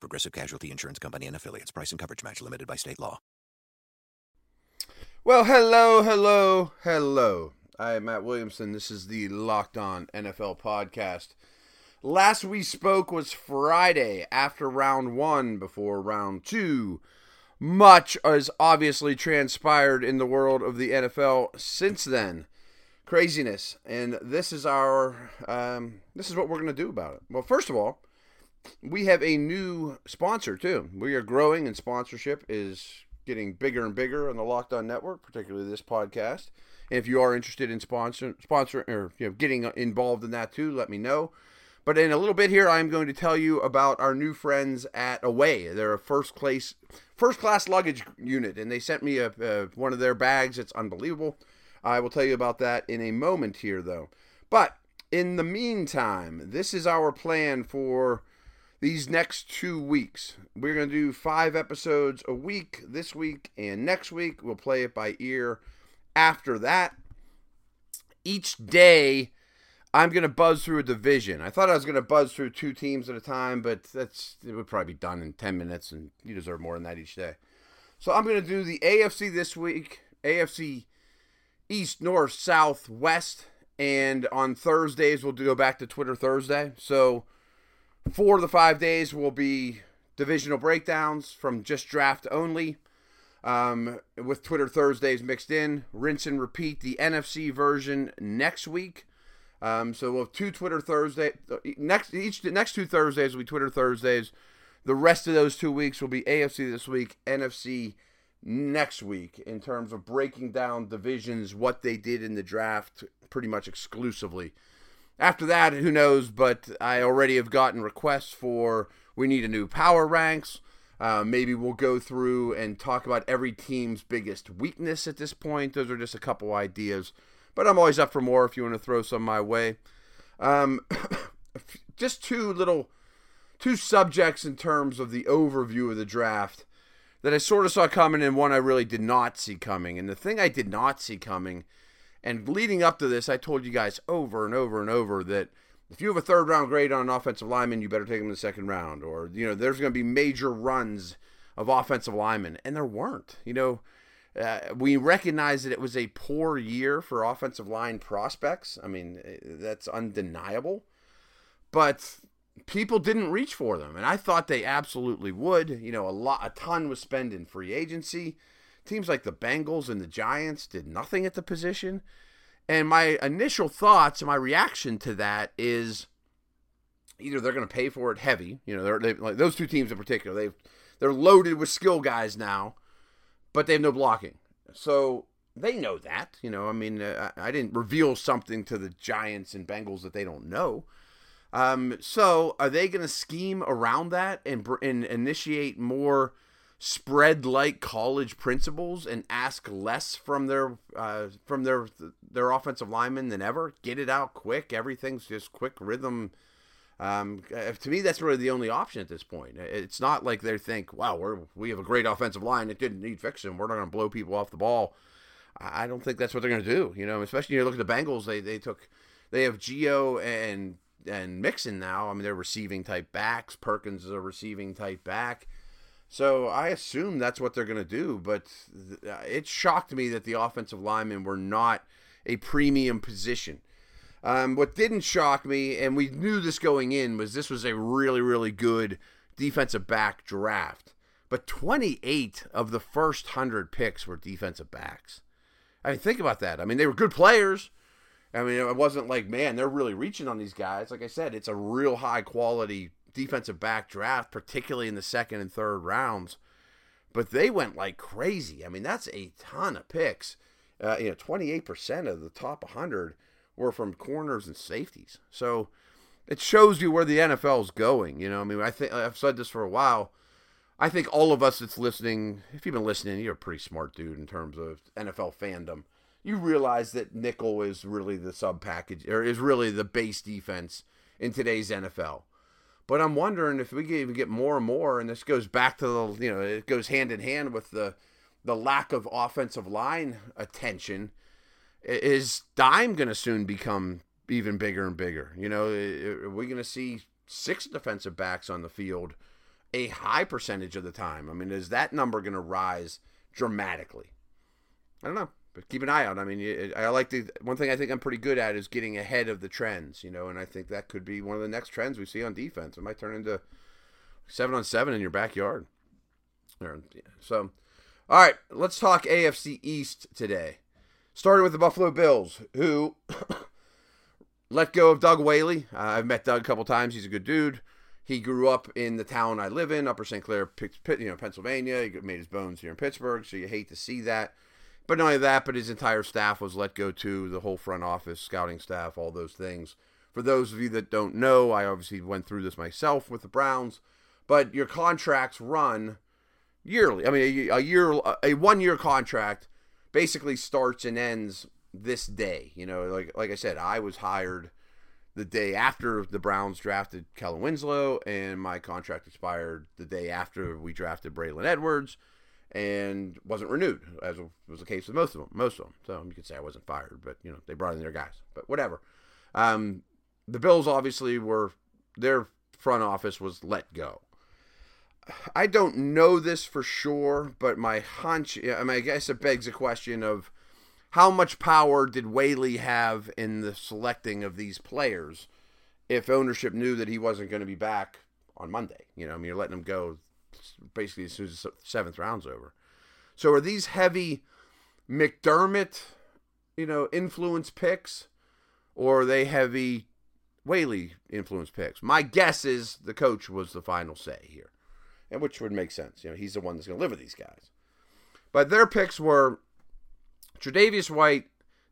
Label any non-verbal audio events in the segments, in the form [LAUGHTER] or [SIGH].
Progressive Casualty Insurance Company and affiliates. Price and coverage match limited by state law. Well, hello, hello, hello. I am Matt Williamson. This is the Locked On NFL podcast. Last we spoke was Friday after round one, before round two. Much has obviously transpired in the world of the NFL since then. Craziness, and this is our um, this is what we're going to do about it. Well, first of all, we have a new sponsor too. We are growing, and sponsorship is getting bigger and bigger on the Locked On Network, particularly this podcast. And if you are interested in sponsor sponsor or you know getting involved in that too, let me know. But in a little bit here, I'm going to tell you about our new friends at Away. They're a first class first class luggage unit, and they sent me a, a one of their bags. It's unbelievable. I will tell you about that in a moment here, though. But in the meantime, this is our plan for these next two weeks. We're going to do five episodes a week this week and next week. We'll play it by ear after that. Each day, I'm going to buzz through a division. I thought I was going to buzz through two teams at a time, but that's it would probably be done in 10 minutes, and you deserve more than that each day. So I'm going to do the AFC this week, AFC East, North, South, West, and on Thursdays we'll go back to Twitter Thursday. So four of the five days will be divisional breakdowns from just draft only. Um, with Twitter Thursdays mixed in, rinse and repeat the NFC version next week. Um, so we'll have two Twitter Thursday next each next two Thursdays will be Twitter Thursdays. The rest of those two weeks will be AFC this week, NFC next week in terms of breaking down divisions, what they did in the draft, pretty much exclusively. After that, who knows? But I already have gotten requests for we need a new power ranks. Uh, maybe we'll go through and talk about every team's biggest weakness at this point. Those are just a couple ideas, but I'm always up for more if you want to throw some my way. Um, [COUGHS] just two little, two subjects in terms of the overview of the draft that I sort of saw coming, and one I really did not see coming. And the thing I did not see coming and leading up to this, I told you guys over and over and over that if you have a third round grade on an offensive lineman, you better take him in the second round. Or, you know, there's going to be major runs of offensive linemen. And there weren't. You know, uh, we recognize that it was a poor year for offensive line prospects. I mean, eh, that's undeniable. But people didn't reach for them. And I thought they absolutely would. You know, a lot, a ton was spent in free agency. Teams like the Bengals and the Giants did nothing at the position. And my initial thoughts and my reaction to that is either they're going to pay for it heavy, you know, they, like those two teams in particular. They've they're loaded with skill guys now, but they have no blocking. So they know that, you know. I mean, uh, I didn't reveal something to the Giants and Bengals that they don't know. Um, so are they going to scheme around that and and initiate more? Spread like college principles and ask less from their uh, from their their offensive linemen than ever. Get it out quick. Everything's just quick rhythm. Um, uh, to me, that's really the only option at this point. It's not like they think, "Wow, we're we have a great offensive line. It didn't need fixing. We're not going to blow people off the ball." I don't think that's what they're going to do. You know, especially you look at the Bengals. They they took they have Gio and and Mixon now. I mean, they're receiving type backs. Perkins is a receiving type back. So I assume that's what they're going to do, but th- it shocked me that the offensive linemen were not a premium position. Um, what didn't shock me, and we knew this going in, was this was a really, really good defensive back draft. But 28 of the first 100 picks were defensive backs. I mean, think about that. I mean, they were good players. I mean, it wasn't like, man, they're really reaching on these guys. Like I said, it's a real high quality defensive back draft, particularly in the second and third rounds. But they went like crazy. I mean, that's a ton of picks. Uh, you know, 28% of the top 100 were from corners and safeties. So it shows you where the NFL is going. You know, I mean, I think I've said this for a while. I think all of us that's listening, if you've been listening, you're a pretty smart dude in terms of NFL fandom. You realize that nickel is really the sub package, or is really the base defense in today's NFL. But I'm wondering if we can even get more and more, and this goes back to the, you know, it goes hand in hand with the the lack of offensive line attention. Is dime going to soon become even bigger and bigger? You know, are we going to see six defensive backs on the field a high percentage of the time? I mean, is that number going to rise dramatically? I don't know, but keep an eye out. I mean, I like the one thing I think I'm pretty good at is getting ahead of the trends, you know, and I think that could be one of the next trends we see on defense. It might turn into seven on seven in your backyard. So, all right, let's talk AFC East today. Starting with the Buffalo Bills, who [COUGHS] let go of Doug Whaley. Uh, I've met Doug a couple times. He's a good dude. He grew up in the town I live in, Upper St. Clair, you know, Pennsylvania. He made his bones here in Pittsburgh, so you hate to see that. But not only that, but his entire staff was let go too. The whole front office, scouting staff, all those things. For those of you that don't know, I obviously went through this myself with the Browns. But your contracts run yearly. I mean, a, year, a one-year contract basically starts and ends this day. You know, like like I said, I was hired the day after the Browns drafted Kellen Winslow, and my contract expired the day after we drafted Braylon Edwards, and wasn't renewed, as was the case with most of them. Most of them. So you could say I wasn't fired, but you know they brought in their guys. But whatever. Um, the Bills obviously were their front office was let go. I don't know this for sure, but my hunch, I mean, I guess it begs a question of how much power did Whaley have in the selecting of these players if ownership knew that he wasn't going to be back on Monday? You know, I mean, you're letting him go basically as soon as the seventh round's over. So are these heavy McDermott, you know, influence picks, or are they heavy Whaley influence picks? My guess is the coach was the final say here, and which would make sense. You know, he's the one that's going to live with these guys. But their picks were Tre'Davious White,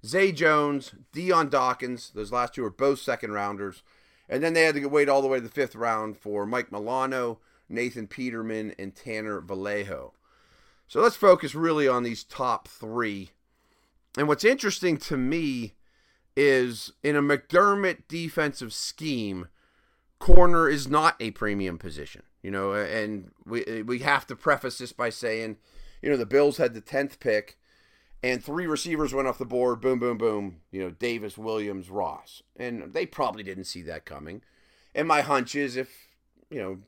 Zay Jones, Dion Dawkins. Those last two are both second rounders. And then they had to wait all the way to the fifth round for Mike Milano, Nathan Peterman, and Tanner Vallejo. So let's focus really on these top three. And what's interesting to me is in a McDermott defensive scheme, corner is not a premium position. You know, and we eh, we have to preface this by saying, you know, the Bills had the tenth pick and three receivers went off the board. Boom, boom, boom. You know, Davis, Williams, Ross, and they probably didn't see that coming. And my hunch is, if you know,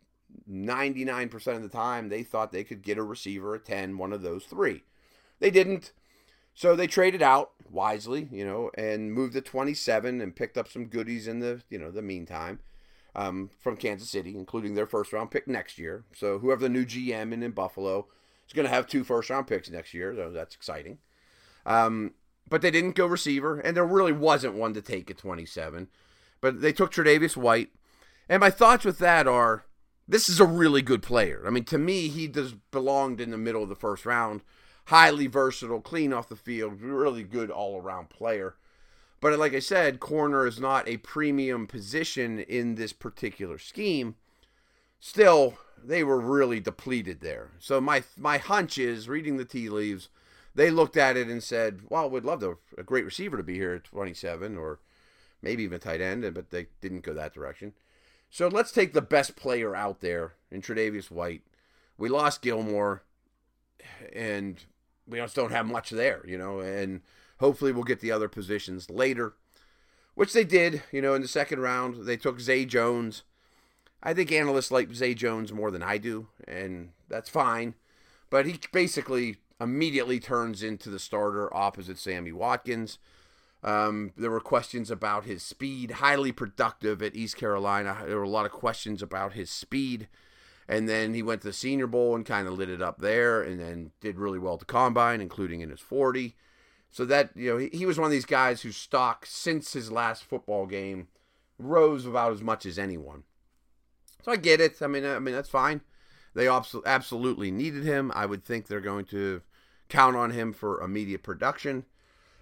ninety nine percent of the time they thought they could get a receiver at 10, one of those three. They didn't, so they traded out wisely, you know, and moved to twenty seven and picked up some goodies in the you know the meantime. Um, from Kansas City, including their first round pick next year. So whoever the new GM in, in Buffalo is going to have two first round picks next year. So that's exciting. Um, but they didn't go receiver, and there really wasn't one to take at 27. But they took Tre'Davious White. And my thoughts with that are this is a really good player. I mean, to me, he just belonged in the middle of the first round. Highly versatile, clean off the field, really good all around player. But like I said, corner is not a premium position in this particular scheme. Still, they were really depleted there. So my my hunch is reading the tea leaves they looked at it and said, "Well, we'd love to, a great receiver to be here at 27, or maybe even tight end," but they didn't go that direction. So let's take the best player out there in Tre'Davious White. We lost Gilmore, and we just don't have much there, you know. And hopefully, we'll get the other positions later, which they did. You know, in the second round, they took Zay Jones. I think analysts like Zay Jones more than I do, and that's fine. But he basically immediately turns into the starter opposite Sammy Watkins. Um, there were questions about his speed, highly productive at East Carolina. There were a lot of questions about his speed. And then he went to the Senior Bowl and kind of lit it up there and then did really well to combine, including in his 40. So that, you know, he, he was one of these guys whose stock since his last football game rose about as much as anyone. So I get it. I mean, I mean that's fine. They absolutely needed him. I would think they're going to count on him for immediate production.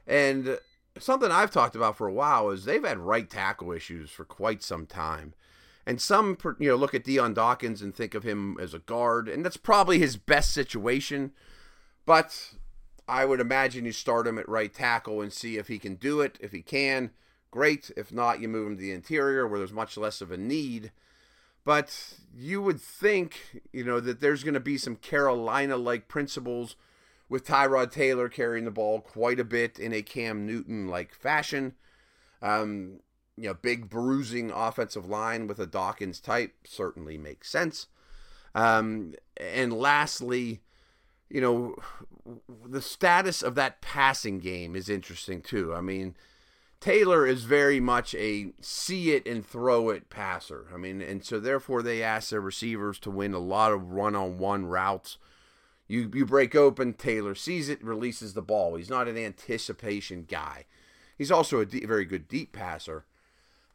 And something I've talked about for a while is they've had right tackle issues for quite some time. And some, you know, look at Dion Dawkins and think of him as a guard, and that's probably his best situation. But I would imagine you start him at right tackle and see if he can do it. If he can, great. If not, you move him to the interior where there's much less of a need. But you would think, you know, that there's going to be some Carolina like principles with Tyrod Taylor carrying the ball quite a bit in a Cam Newton like fashion. Um, you know, big bruising offensive line with a Dawkins type certainly makes sense. Um, and lastly, you know, the status of that passing game is interesting too. I mean, Taylor is very much a see it and throw it passer. I mean, and so therefore they ask their receivers to win a lot of run on one routes. You you break open, Taylor sees it, releases the ball. He's not an anticipation guy. He's also a very good deep passer.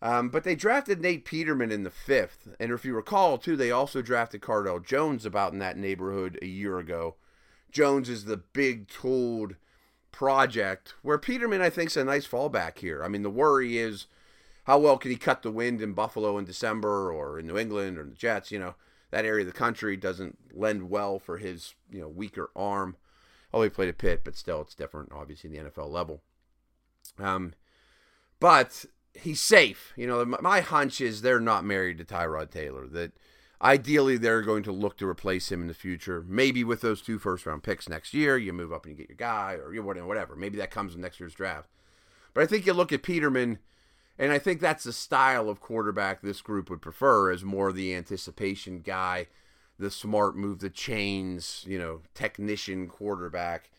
Um, but they drafted Nate Peterman in the fifth, and if you recall too, they also drafted Cardale Jones about in that neighborhood a year ago. Jones is the big tooled project where Peterman I think is a nice fallback here. I mean the worry is how well can he cut the wind in Buffalo in December or in New England or the Jets, you know, that area of the country doesn't lend well for his, you know, weaker arm. Although he played a Pitt, but still it's different obviously in the NFL level. Um but he's safe. You know, my hunch is they're not married to Tyrod Taylor. That Ideally, they're going to look to replace him in the future. Maybe with those two first round picks next year, you move up and you get your guy, or you whatever. Maybe that comes in next year's draft. But I think you look at Peterman, and I think that's the style of quarterback this group would prefer as more the anticipation guy, the smart move the chains, you know, technician quarterback.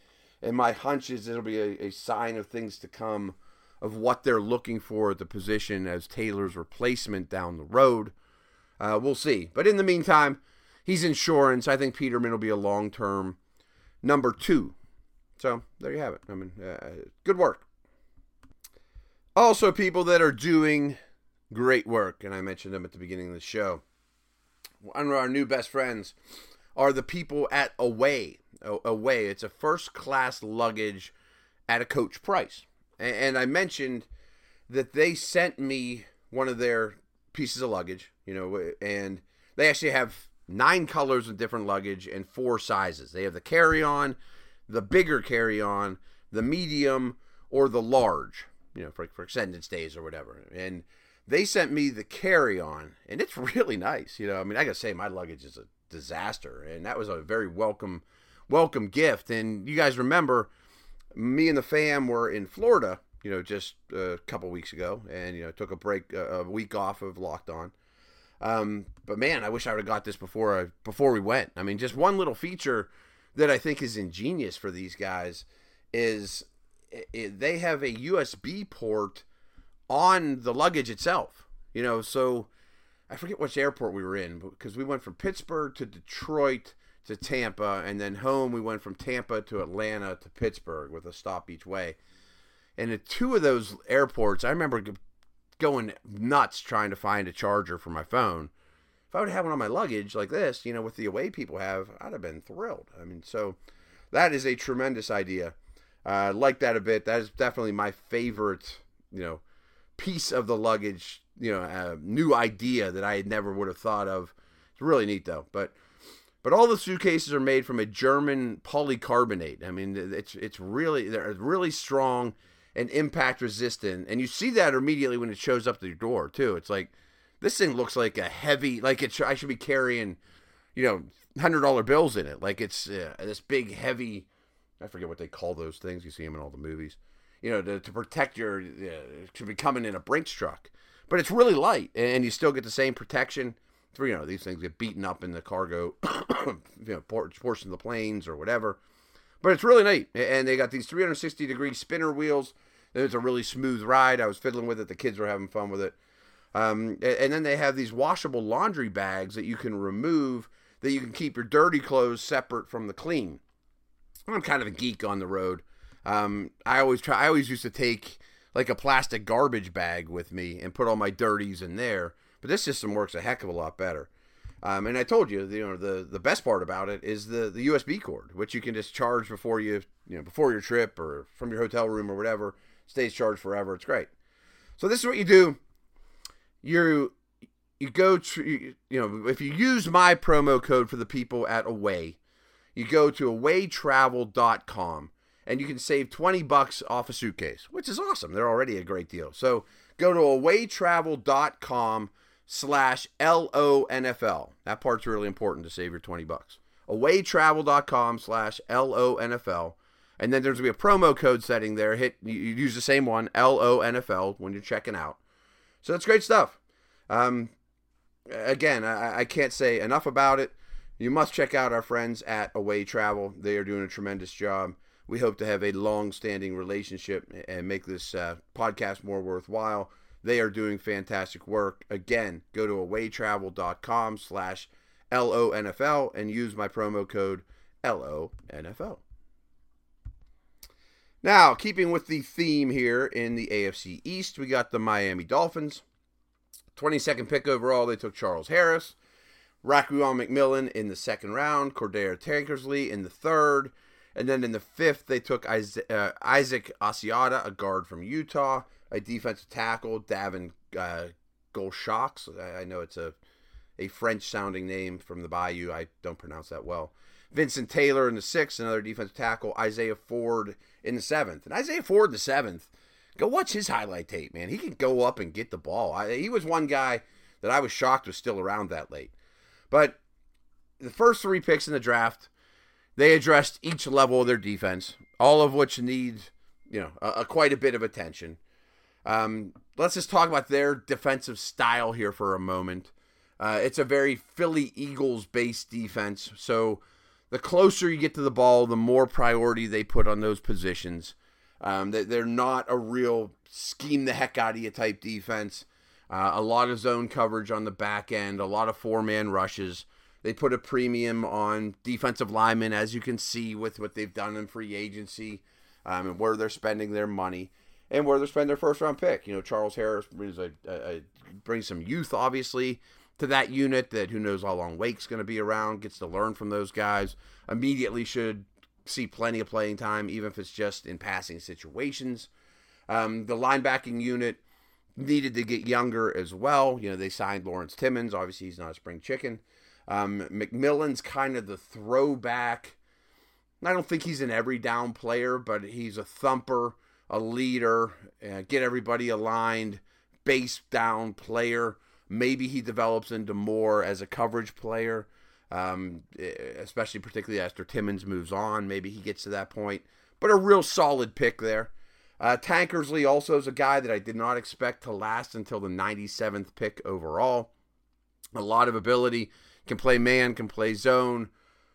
And my hunch is it'll be a, a sign of things to come of what they're looking for at the position as Taylor's replacement down the road. Uh, we'll see. But in the meantime, he's insurance. I think Peterman will be a long term number two. So there you have it. I mean, uh, good work. Also, people that are doing great work, and I mentioned them at the beginning of the show. One of our new best friends are the people at Away. Away, it's a first class luggage at a coach price. And I mentioned that they sent me one of their pieces of luggage, you know, and they actually have nine colors of different luggage and four sizes. They have the carry on, the bigger carry on, the medium, or the large, you know, for, for extended stays or whatever. And they sent me the carry on, and it's [LAUGHS] really nice. You know, I mean, I gotta say, my luggage is a disaster, and that was a very welcome, welcome gift. And you guys remember, me and the fam were in Florida you know, just a couple weeks ago, and you know, took a break, a week off of Locked On. Um, but man, I wish I would have got this before I, before we went. I mean, just one little feature that I think is ingenious for these guys is it, they have a USB port on the luggage itself. You know, so I forget which airport we were in because we went from Pittsburgh to Detroit to Tampa, and then home we went from Tampa to Atlanta to Pittsburgh with a stop each way. And at two of those airports, I remember going nuts trying to find a charger for my phone. If I would have one on my luggage like this, you know, with the away people have, I'd have been thrilled. I mean, so that is a tremendous idea. I uh, like that a bit. That is definitely my favorite, you know, piece of the luggage, you know, uh, new idea that I never would have thought of. It's really neat though. But but all the suitcases are made from a German polycarbonate. I mean, it's it's really they're really strong and impact resistant. And you see that immediately when it shows up to your door too. It's like this thing looks like a heavy, like it. I should be carrying, you know, hundred dollar bills in it. Like it's uh, this big heavy. I forget what they call those things. You see them in all the movies. You know, to, to protect your, uh, should be coming in a Brinks truck, but it's really light, and you still get the same protection. For you know, these things get beaten up in the cargo, [COUGHS] you know, portion of the planes or whatever. But it's really neat. And they got these 360 degree spinner wheels. It's a really smooth ride. I was fiddling with it. The kids were having fun with it. Um, and then they have these washable laundry bags that you can remove that you can keep your dirty clothes separate from the clean. I'm kind of a geek on the road. Um, I always try. I always used to take like a plastic garbage bag with me and put all my dirties in there. But this system works a heck of a lot better. Um, and I told you, you know, the the best part about it is the the USB cord, which you can just charge before you you know before your trip or from your hotel room or whatever. Stays charged forever. It's great. So this is what you do. You you go to you know if you use my promo code for the people at Away, you go to awaytravel.com and you can save 20 bucks off a suitcase, which is awesome. They're already a great deal. So go to awaytravel.com slash LONFL. That part's really important to save your 20 bucks. Awaytravel.com slash LONFL. And then there's going to be a promo code setting there. Hit you use the same one, LONFL, when you're checking out. So that's great stuff. Um, again, I, I can't say enough about it. You must check out our friends at Away Travel. They are doing a tremendous job. We hope to have a long standing relationship and make this uh, podcast more worthwhile. They are doing fantastic work. Again, go to awaytravel.com slash LONFL and use my promo code LONFL. Now, keeping with the theme here in the AFC East, we got the Miami Dolphins. 22nd pick overall, they took Charles Harris. Raekwon McMillan in the second round, Cordrea Tankersley in the third, and then in the fifth, they took Isaac, uh, Isaac Asiata, a guard from Utah, a defensive tackle, Davin uh, Golshox. I know it's a, a French sounding name from the Bayou. I don't pronounce that well. Vincent Taylor in the sixth, another defensive tackle, Isaiah Ford in the seventh. And Isaiah Ford in the seventh, go watch his highlight tape, man. He can go up and get the ball. I, he was one guy that I was shocked was still around that late. But the first three picks in the draft, they addressed each level of their defense, all of which need, you know, a, a quite a bit of attention. Um, let's just talk about their defensive style here for a moment. Uh, it's a very Philly Eagles based defense. So the closer you get to the ball, the more priority they put on those positions. Um, they're not a real scheme the heck out of you type defense. Uh, a lot of zone coverage on the back end, a lot of four man rushes. They put a premium on defensive linemen, as you can see with what they've done in free agency um, and where they're spending their money and where they're spending their first round pick. You know, Charles Harris brings, a, a, a, brings some youth, obviously, to that unit that who knows how long Wake's going to be around, gets to learn from those guys, immediately should see plenty of playing time, even if it's just in passing situations. Um, the linebacking unit needed to get younger as well. You know, they signed Lawrence Timmons. Obviously, he's not a spring chicken. Um, McMillan's kind of the throwback. I don't think he's an every down player, but he's a thumper, a leader, uh, get everybody aligned, base down player. Maybe he develops into more as a coverage player, um, especially particularly after Timmons moves on. Maybe he gets to that point. But a real solid pick there. Uh, Tankersley also is a guy that I did not expect to last until the 97th pick overall. A lot of ability, can play man, can play zone.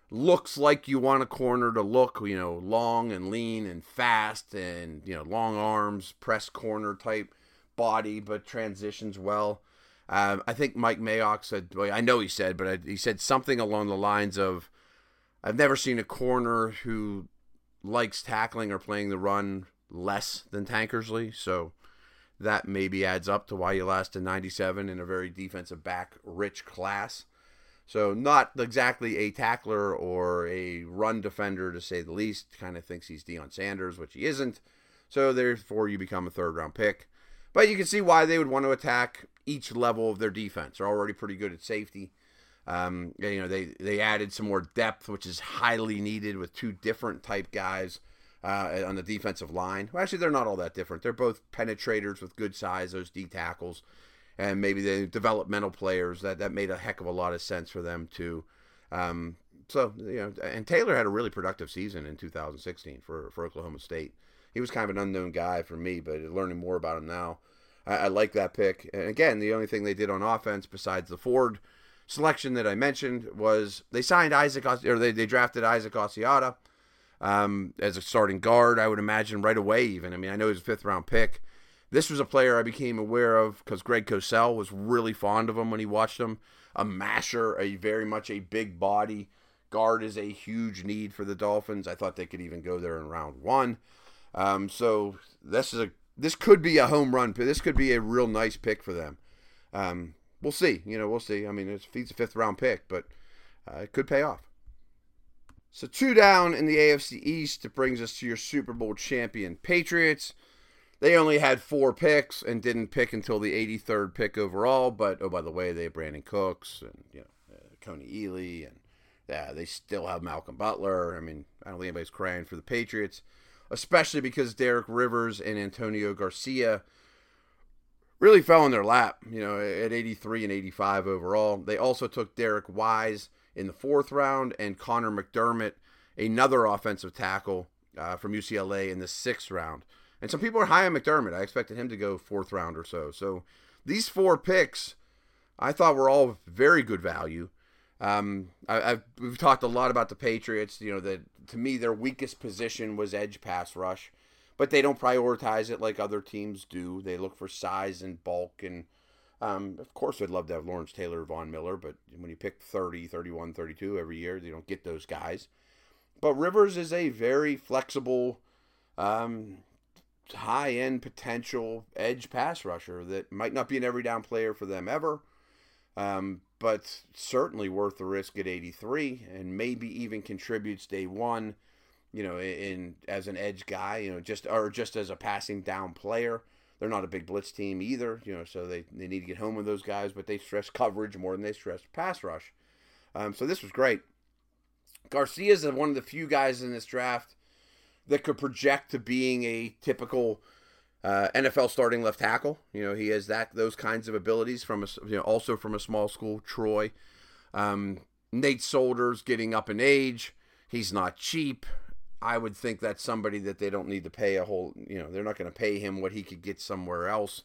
Looks like you want a corner to look, you know, long and lean and fast and, you know, long arms, press corner type body, but transitions well. Um, I think Mike Mayock said, well, I know he said, but I, he said something along the lines of, I've never seen a corner who likes tackling or playing the run less than Tankersley. So that maybe adds up to why you lasted 97 in a very defensive back rich class. So not exactly a tackler or a run defender to say the least. Kind of thinks he's Deion Sanders, which he isn't. So therefore you become a third round pick. But you can see why they would want to attack each level of their defense. They're already pretty good at safety. Um, you know they they added some more depth, which is highly needed with two different type guys uh, on the defensive line. Well, actually, they're not all that different. They're both penetrators with good size, those D tackles, and maybe the developmental players. That that made a heck of a lot of sense for them too. Um, so you know, and Taylor had a really productive season in 2016 for for Oklahoma State. He was kind of an unknown guy for me, but learning more about him now, I, I like that pick. And again, the only thing they did on offense besides the Ford selection that I mentioned was they signed Isaac or they, they drafted Isaac Asiata um, as a starting guard. I would imagine right away. Even I mean, I know he's a fifth round pick. This was a player I became aware of because Greg Cosell was really fond of him when he watched him. A masher, a very much a big body guard is a huge need for the Dolphins. I thought they could even go there in round one. Um, so this is a this could be a home run. This could be a real nice pick for them. Um, we'll see. You know, we'll see. I mean, it's, it's a fifth round pick, but uh, it could pay off. So two down in the AFC East. It brings us to your Super Bowl champion Patriots. they only had four picks and didn't pick until the 83rd pick overall. But oh, by the way, they have Brandin Cooks and you know uh, Kony Ealy, and yeah, they still have Malcolm Butler. I mean, I don't think anybody's crying for the Patriots, especially because Derek Rivers and Antonio Garcia really fell in their lap. You know, at 83 and 85 overall. They also took Derek Wise in the fourth round and Connor McDermott, another offensive tackle uh, from UCLA, in the sixth round. And some people are high on McDermott. I expected him to go fourth round or so. So these four picks, I thought were all very good value. Um, I, have we've talked a lot about the Patriots. You know that to me their weakest position was edge pass rush, but they don't prioritize it like other teams do. They look for size and bulk, and um, of course I'd love to have Lawrence Taylor, Von Miller, but when you pick 30, 31, 32 every year, you don't get those guys. But Rivers is a very flexible, um, high end potential edge pass rusher that might not be an every down player for them ever, um, but certainly worth the risk at 83 and maybe even contributes day one, you know, in as an edge guy, you know, just or just as a passing down player. They're not a big blitz team either, you know, so they, they need to get home with those guys, but they stress coverage more than they stress pass rush. Um, so this was great. Garcia is one of the few guys in this draft that could project to being a typical uh, NFL starting left tackle. You know, he has that those kinds of abilities from a, you know, also from a small school, Troy. Um, Nate Solder's getting up in age. He's not cheap. I would think that's somebody that they don't need to pay a whole. You know, they're not going to pay him what he could get somewhere else.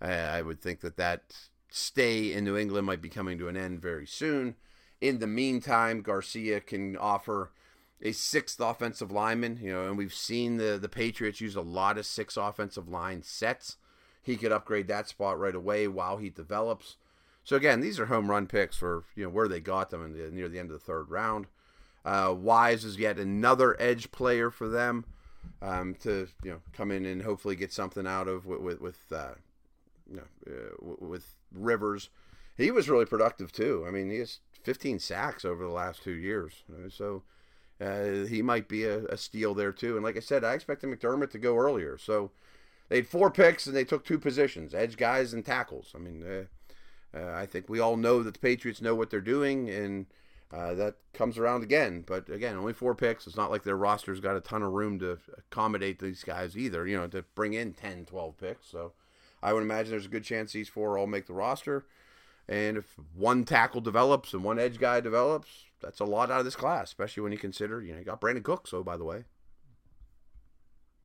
Uh, I would think that that stay in New England might be coming to an end very soon. In the meantime, Garcia can offer a sixth offensive lineman, you know, and we've seen the the Patriots use a lot of six offensive line sets. He could upgrade that spot right away while he develops. So again, these are home run picks for you know where they got them in the, near the end of the third round. Uh, Wise is yet another edge player for them um, to you know come in and hopefully get something out of with with, with uh, you know uh, with Rivers. He was really productive too. I mean, he has 15 sacks over the last two years. So uh, he might be a, a, steal there too. And like I said, I expected McDermott to go earlier. So they had four picks and they took two positions: edge guys and tackles. I mean, uh, uh, I think we all know that the Patriots know what they're doing, and uh, that comes around again. But again, only four picks. It's not like their roster's got a ton of room to accommodate these guys either. You know, to bring in 10, 12 picks. So I would imagine there's a good chance these four all make the roster. And if one tackle develops and one edge guy develops, that's a lot out of this class, especially when you consider, you know, you got Brandin Cooks, so by the way.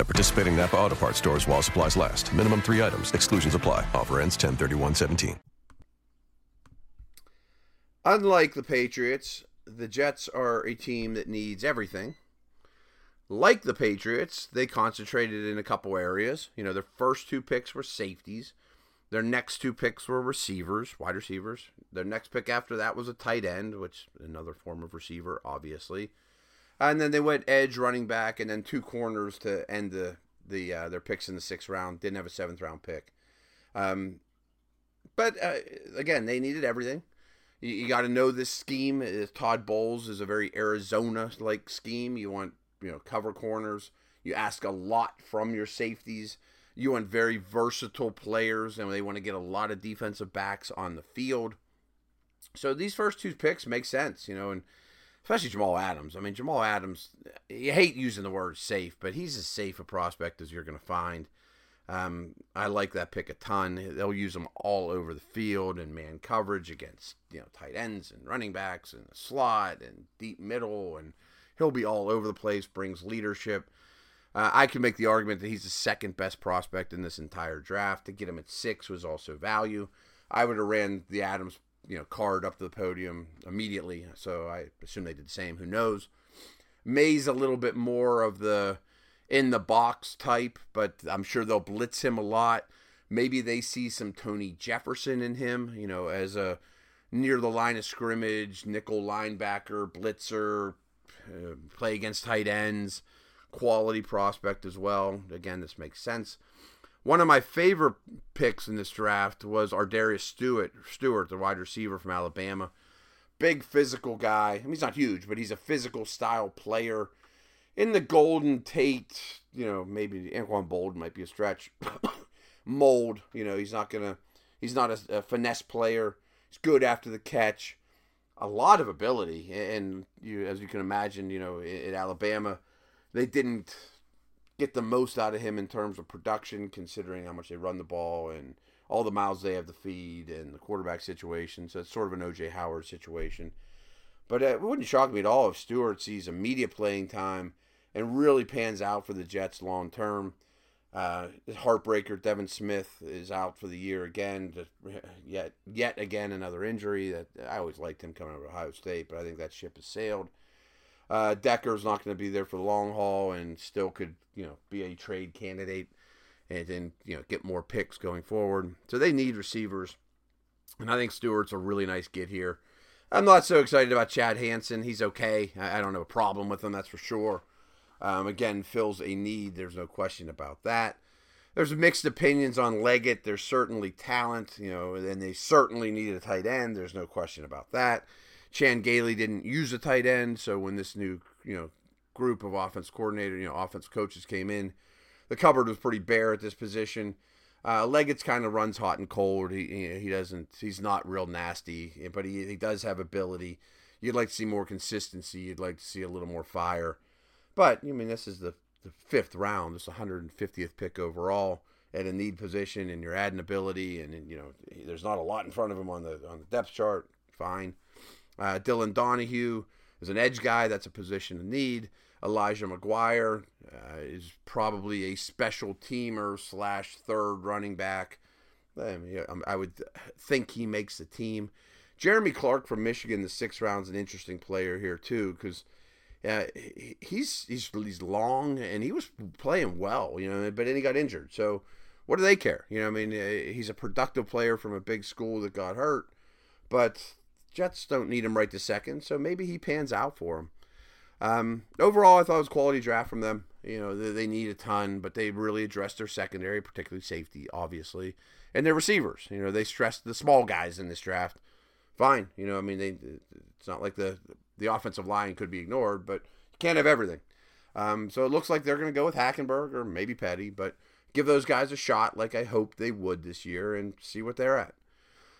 At participating Napa Auto Parts stores while supplies last. Minimum three items. Exclusions apply. Offer ends 10 17 Unlike the Patriots, the Jets are a team that needs everything. Like the Patriots, they concentrated in a couple areas. You know, their first two picks were safeties. Their next two picks were receivers, wide receivers. Their next pick after that was a tight end, which another form of receiver, obviously. And then they went edge, running back, and then two corners to end the the uh, their picks in the sixth round. Didn't have a seventh round pick. Um, but uh, again, they needed everything. You, you got to know this scheme. Uh, Todd Bowles is a very Arizona like scheme. You want you know cover corners. You ask a lot from your safeties. You want very versatile players, and they want to get a lot of defensive backs on the field. So these first two picks make sense, you know, and especially Jamal Adams. I mean, Jamal Adams, you hate using the word safe, but he's as safe a prospect as you're going to find. Um, I like that pick a ton. They'll use him all over the field and man coverage against you know tight ends and running backs and the slot and deep middle, and he'll be all over the place. Brings leadership. Uh, I can make the argument that he's the second best prospect in this entire draft. To get him at six was also value. I would have ran the Adams, you know, card up to the podium immediately. So I assume they did the same. Who knows? Maye's a little bit more of the in the box type, but I'm sure they'll blitz him a lot. Maybe they see some Tony Jefferson in him, you know, as a near the line of scrimmage, nickel linebacker, blitzer, uh, play against tight ends, quality prospect as well. Again, this makes sense. One of my favorite picks in this draft was Ardarius Stewart, Stewart, the wide receiver from Alabama. Big physical guy. I mean, he's not huge, but he's a physical style player. In the Golden Tate, you know, maybe Anquan Bold might be a stretch. [COUGHS] Mold, you know, he's not gonna, he's not a, a finesse player. He's good after the catch. A lot of ability, and you, as you can imagine, you know, at Alabama, they didn't get the most out of him in terms of production, considering how much they run the ball and all the miles they have to feed and the quarterback situation. So it's sort of an OJ Howard situation. But it wouldn't shock me at all if Stewart sees immediate playing time and really pans out for the Jets long term. Uh, heartbreaker Devin Smith is out for the year again. Just yet, yet again, another injury. That I always liked him coming out of Ohio State, but I think that ship has sailed. Uh, Decker's not going to be there for the long haul, and still could you know be a trade candidate, and then you know get more picks going forward. So they need receivers, and I think Stewart's a really nice get here. I'm not so excited about Chad Hansen. He's okay. I, I don't have a problem with him, that's for sure. Um, again, fills a need. There's no question about that. There's mixed opinions on Leggett. There's certainly talent, you know, and they certainly need a tight end. There's no question about that. Chan Gailey didn't use a tight end, so when this new, you know, group of offense coordinator, you know, offense coaches came in, the cupboard was pretty bare at this position. Uh, Leggett's kind of runs hot and cold. He he doesn't. He's not real nasty, but he he does have ability. You'd like to see more consistency. You'd like to see a little more fire. But I mean, this is the the fifth round. This 150th pick overall at a need position, and you're adding ability, and, and you know there's not a lot in front of him on the on the depth chart. Fine. Uh, Dylan Donahue is an edge guy. That's a position of need. Elijah McGuire uh, is probably a special teamer slash third running back. I, mean, I would think he makes the team. Jeremy Clark from Michigan, the sixth round, is an interesting player here too because he's he's he's long and he was playing well, you know, but then he got injured. So what do they care? You know, I mean, uh, he's a productive player from a big school that got hurt, but Jets don't need him right this second, so maybe he pans out for him. Um, overall, I thought it was quality draft from them. You know, they, they, need a ton, but they really addressed their secondary, particularly safety, obviously, and their receivers. You know, they stressed the small guys in this draft. Fine, you know, I mean, they it's not like the the offensive line could be ignored, but you can't have everything. Um, so it looks like they're going to go with Hackenberg or maybe Petty, but give those guys a shot, like I hoped they would this year, and see what they're at.